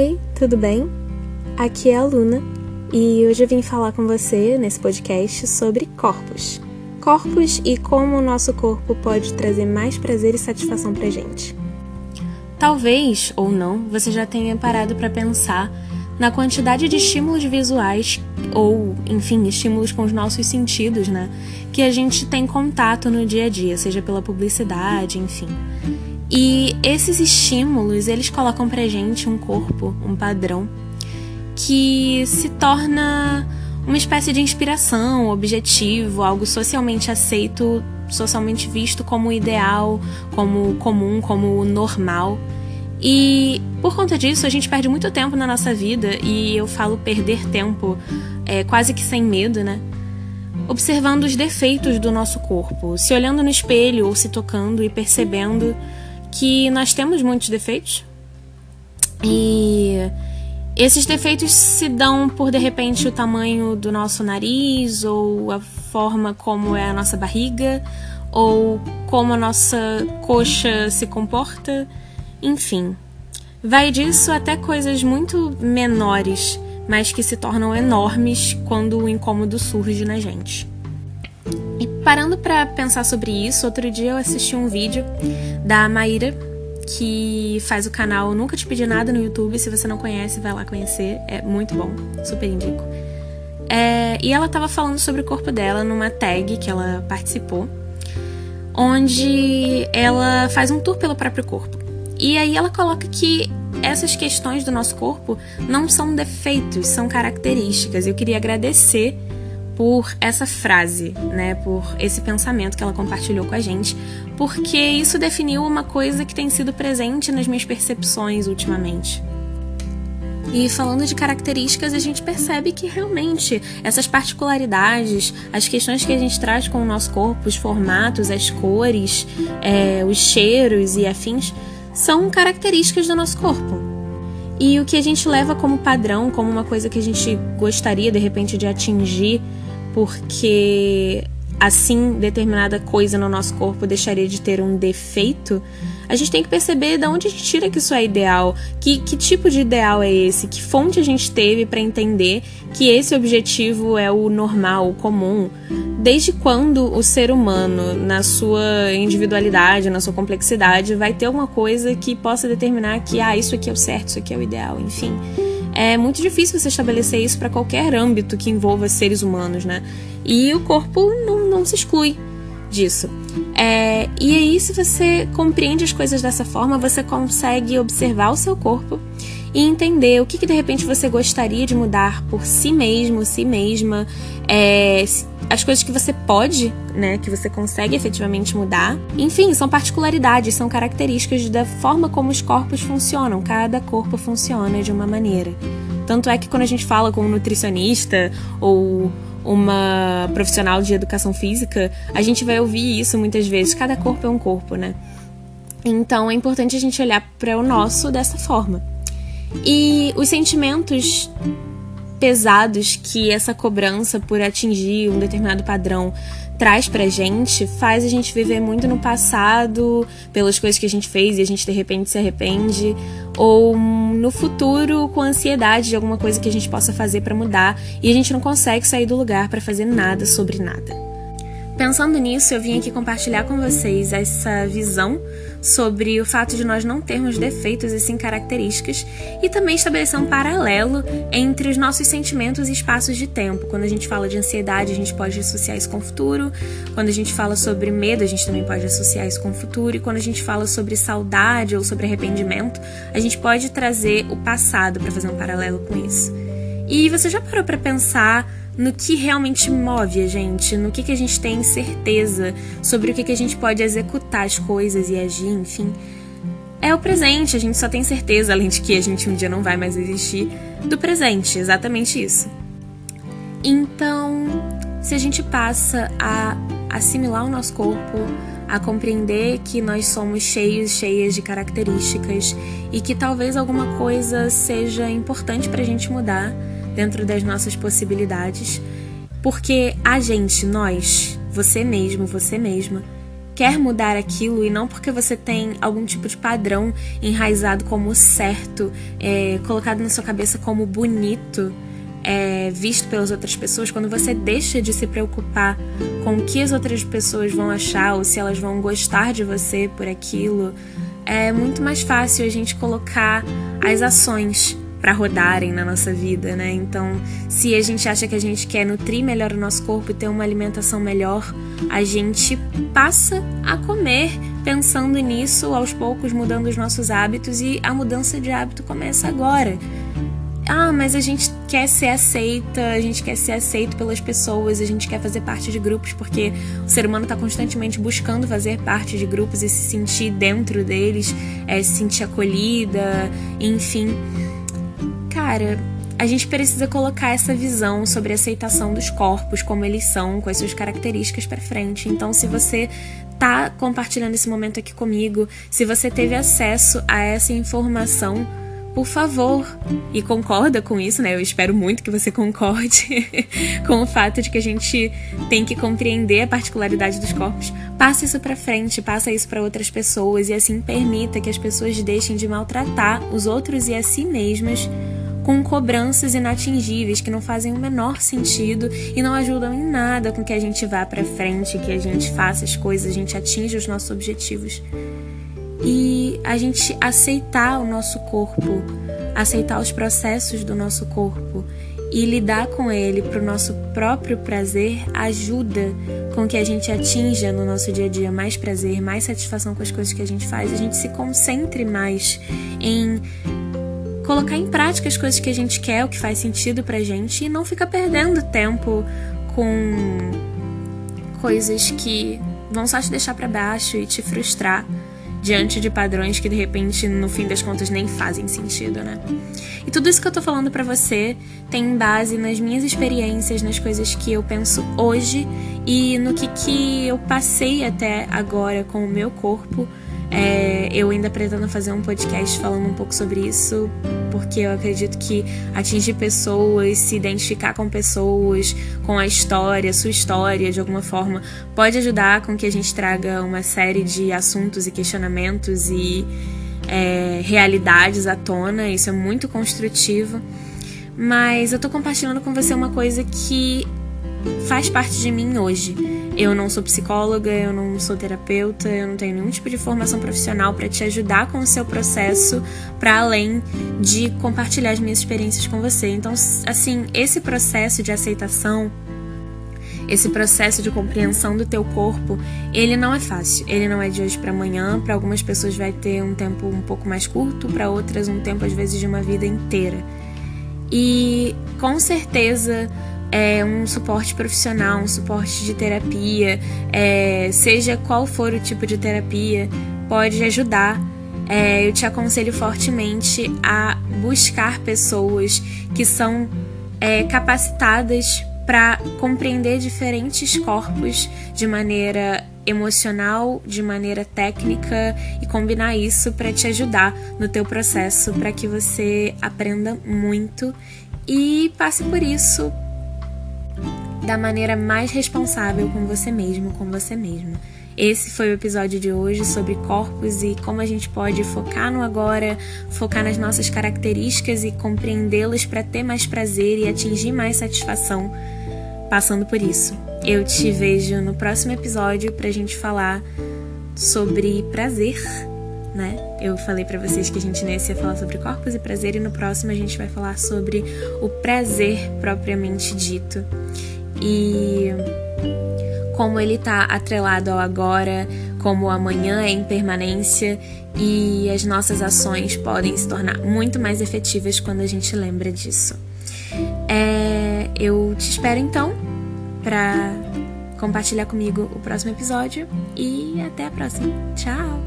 Oi, tudo bem? Aqui é a Luna e hoje eu vim falar com você nesse podcast sobre corpos. Corpos e como o nosso corpo pode trazer mais prazer e satisfação pra gente. Talvez ou não você já tenha parado para pensar na quantidade de estímulos visuais ou, enfim, estímulos com os nossos sentidos, né, que a gente tem contato no dia a dia, seja pela publicidade, enfim. E esses estímulos, eles colocam pra gente um corpo, um padrão, que se torna uma espécie de inspiração, objetivo, algo socialmente aceito, socialmente visto como ideal, como comum, como normal. E por conta disso, a gente perde muito tempo na nossa vida, e eu falo perder tempo é, quase que sem medo, né? Observando os defeitos do nosso corpo, se olhando no espelho ou se tocando e percebendo que nós temos muitos defeitos e esses defeitos se dão por de repente o tamanho do nosso nariz ou a forma como é a nossa barriga ou como a nossa coxa se comporta, enfim. Vai disso até coisas muito menores, mas que se tornam enormes quando o incômodo surge na gente. E parando para pensar sobre isso, outro dia eu assisti um vídeo da Maíra, que faz o canal Nunca Te Pedi Nada no YouTube. Se você não conhece, vai lá conhecer. É muito bom, super indico. É, e ela estava falando sobre o corpo dela numa tag que ela participou, onde ela faz um tour pelo próprio corpo. E aí ela coloca que essas questões do nosso corpo não são defeitos, são características. Eu queria agradecer por essa frase, né, por esse pensamento que ela compartilhou com a gente, porque isso definiu uma coisa que tem sido presente nas minhas percepções ultimamente. E falando de características, a gente percebe que realmente essas particularidades, as questões que a gente traz com o nosso corpo, os formatos, as cores, é, os cheiros e afins, são características do nosso corpo. E o que a gente leva como padrão, como uma coisa que a gente gostaria de repente de atingir porque assim determinada coisa no nosso corpo deixaria de ter um defeito, a gente tem que perceber de onde a gente tira que isso é ideal, que, que tipo de ideal é esse, que fonte a gente teve para entender que esse objetivo é o normal, o comum. Desde quando o ser humano, na sua individualidade, na sua complexidade, vai ter alguma coisa que possa determinar que, ah, isso aqui é o certo, isso aqui é o ideal, enfim é muito difícil você estabelecer isso para qualquer âmbito que envolva seres humanos, né? E o corpo não, não se exclui disso. É, e aí, se você compreende as coisas dessa forma, você consegue observar o seu corpo e entender o que, que de repente você gostaria de mudar por si mesmo, si mesma, é, as coisas que você pode, né, que você consegue efetivamente mudar. Enfim, são particularidades, são características da forma como os corpos funcionam. Cada corpo funciona de uma maneira. Tanto é que quando a gente fala com um nutricionista ou uma profissional de educação física, a gente vai ouvir isso muitas vezes. Cada corpo é um corpo, né? Então é importante a gente olhar para o nosso dessa forma. E os sentimentos pesados que essa cobrança por atingir um determinado padrão traz pra gente faz a gente viver muito no passado, pelas coisas que a gente fez e a gente de repente se arrepende, ou no futuro com ansiedade de alguma coisa que a gente possa fazer para mudar e a gente não consegue sair do lugar para fazer nada sobre nada. Pensando nisso, eu vim aqui compartilhar com vocês essa visão sobre o fato de nós não termos defeitos e sim características e também estabelecer um paralelo entre os nossos sentimentos e espaços de tempo. Quando a gente fala de ansiedade, a gente pode associar isso com o futuro. Quando a gente fala sobre medo, a gente também pode associar isso com o futuro. E quando a gente fala sobre saudade ou sobre arrependimento, a gente pode trazer o passado para fazer um paralelo com isso. E você já parou para pensar no que realmente move a gente, no que, que a gente tem certeza sobre o que, que a gente pode executar as coisas e agir, enfim. É o presente, a gente só tem certeza, além de que a gente um dia não vai mais existir, do presente, exatamente isso. Então, se a gente passa a assimilar o nosso corpo, a compreender que nós somos cheios, cheias de características e que talvez alguma coisa seja importante para a gente mudar, dentro das nossas possibilidades, porque a gente, nós, você mesmo, você mesma, quer mudar aquilo e não porque você tem algum tipo de padrão enraizado como certo, é, colocado na sua cabeça como bonito, é, visto pelas outras pessoas, quando você deixa de se preocupar com o que as outras pessoas vão achar ou se elas vão gostar de você por aquilo, é muito mais fácil a gente colocar as ações para rodarem na nossa vida, né? Então, se a gente acha que a gente quer nutrir melhor o nosso corpo e ter uma alimentação melhor, a gente passa a comer pensando nisso, aos poucos mudando os nossos hábitos e a mudança de hábito começa agora. Ah, mas a gente quer ser aceita, a gente quer ser aceito pelas pessoas, a gente quer fazer parte de grupos porque o ser humano está constantemente buscando fazer parte de grupos e se sentir dentro deles, é, se sentir acolhida, enfim cara, a gente precisa colocar essa visão sobre a aceitação dos corpos, como eles são, com as suas características para frente. Então, se você tá compartilhando esse momento aqui comigo, se você teve acesso a essa informação, por favor, e concorda com isso, né? Eu espero muito que você concorde com o fato de que a gente tem que compreender a particularidade dos corpos. Passe isso para frente, passa isso para outras pessoas e assim permita que as pessoas deixem de maltratar os outros e a si mesmas com cobranças inatingíveis que não fazem o menor sentido e não ajudam em nada com que a gente vá para frente, que a gente faça as coisas, a gente atinja os nossos objetivos. E a gente aceitar o nosso corpo, aceitar os processos do nosso corpo e lidar com ele para o nosso próprio prazer ajuda com que a gente atinja no nosso dia a dia mais prazer, mais satisfação com as coisas que a gente faz, a gente se concentre mais em colocar em prática as coisas que a gente quer, o que faz sentido pra gente e não ficar perdendo tempo com coisas que vão só te deixar para baixo e te frustrar diante de padrões que de repente no fim das contas nem fazem sentido, né? E tudo isso que eu tô falando para você tem base nas minhas experiências, nas coisas que eu penso hoje e no que que eu passei até agora com o meu corpo é, eu ainda pretendo fazer um podcast falando um pouco sobre isso, porque eu acredito que atingir pessoas, se identificar com pessoas, com a história, sua história, de alguma forma, pode ajudar com que a gente traga uma série de assuntos e questionamentos e é, realidades à tona. Isso é muito construtivo. Mas eu tô compartilhando com você uma coisa que faz parte de mim hoje. Eu não sou psicóloga, eu não sou terapeuta, eu não tenho nenhum tipo de formação profissional para te ajudar com o seu processo, para além de compartilhar as minhas experiências com você. Então, assim, esse processo de aceitação, esse processo de compreensão do teu corpo, ele não é fácil. Ele não é de hoje para amanhã. Para algumas pessoas vai ter um tempo um pouco mais curto, para outras um tempo às vezes de uma vida inteira. E com certeza é, um suporte profissional, um suporte de terapia, é, seja qual for o tipo de terapia, pode ajudar. É, eu te aconselho fortemente a buscar pessoas que são é, capacitadas para compreender diferentes corpos de maneira emocional, de maneira técnica e combinar isso para te ajudar no teu processo, para que você aprenda muito e passe por isso da maneira mais responsável com você mesmo, com você mesma. Esse foi o episódio de hoje sobre corpos e como a gente pode focar no agora, focar nas nossas características e compreendê-las para ter mais prazer e atingir mais satisfação passando por isso. Eu te vejo no próximo episódio para a gente falar sobre prazer, né? Eu falei para vocês que a gente nesse ia falar sobre corpos e prazer e no próximo a gente vai falar sobre o prazer propriamente dito e como ele está atrelado ao agora, como o amanhã é impermanência e as nossas ações podem se tornar muito mais efetivas quando a gente lembra disso. É, eu te espero então para compartilhar comigo o próximo episódio e até a próxima. Tchau!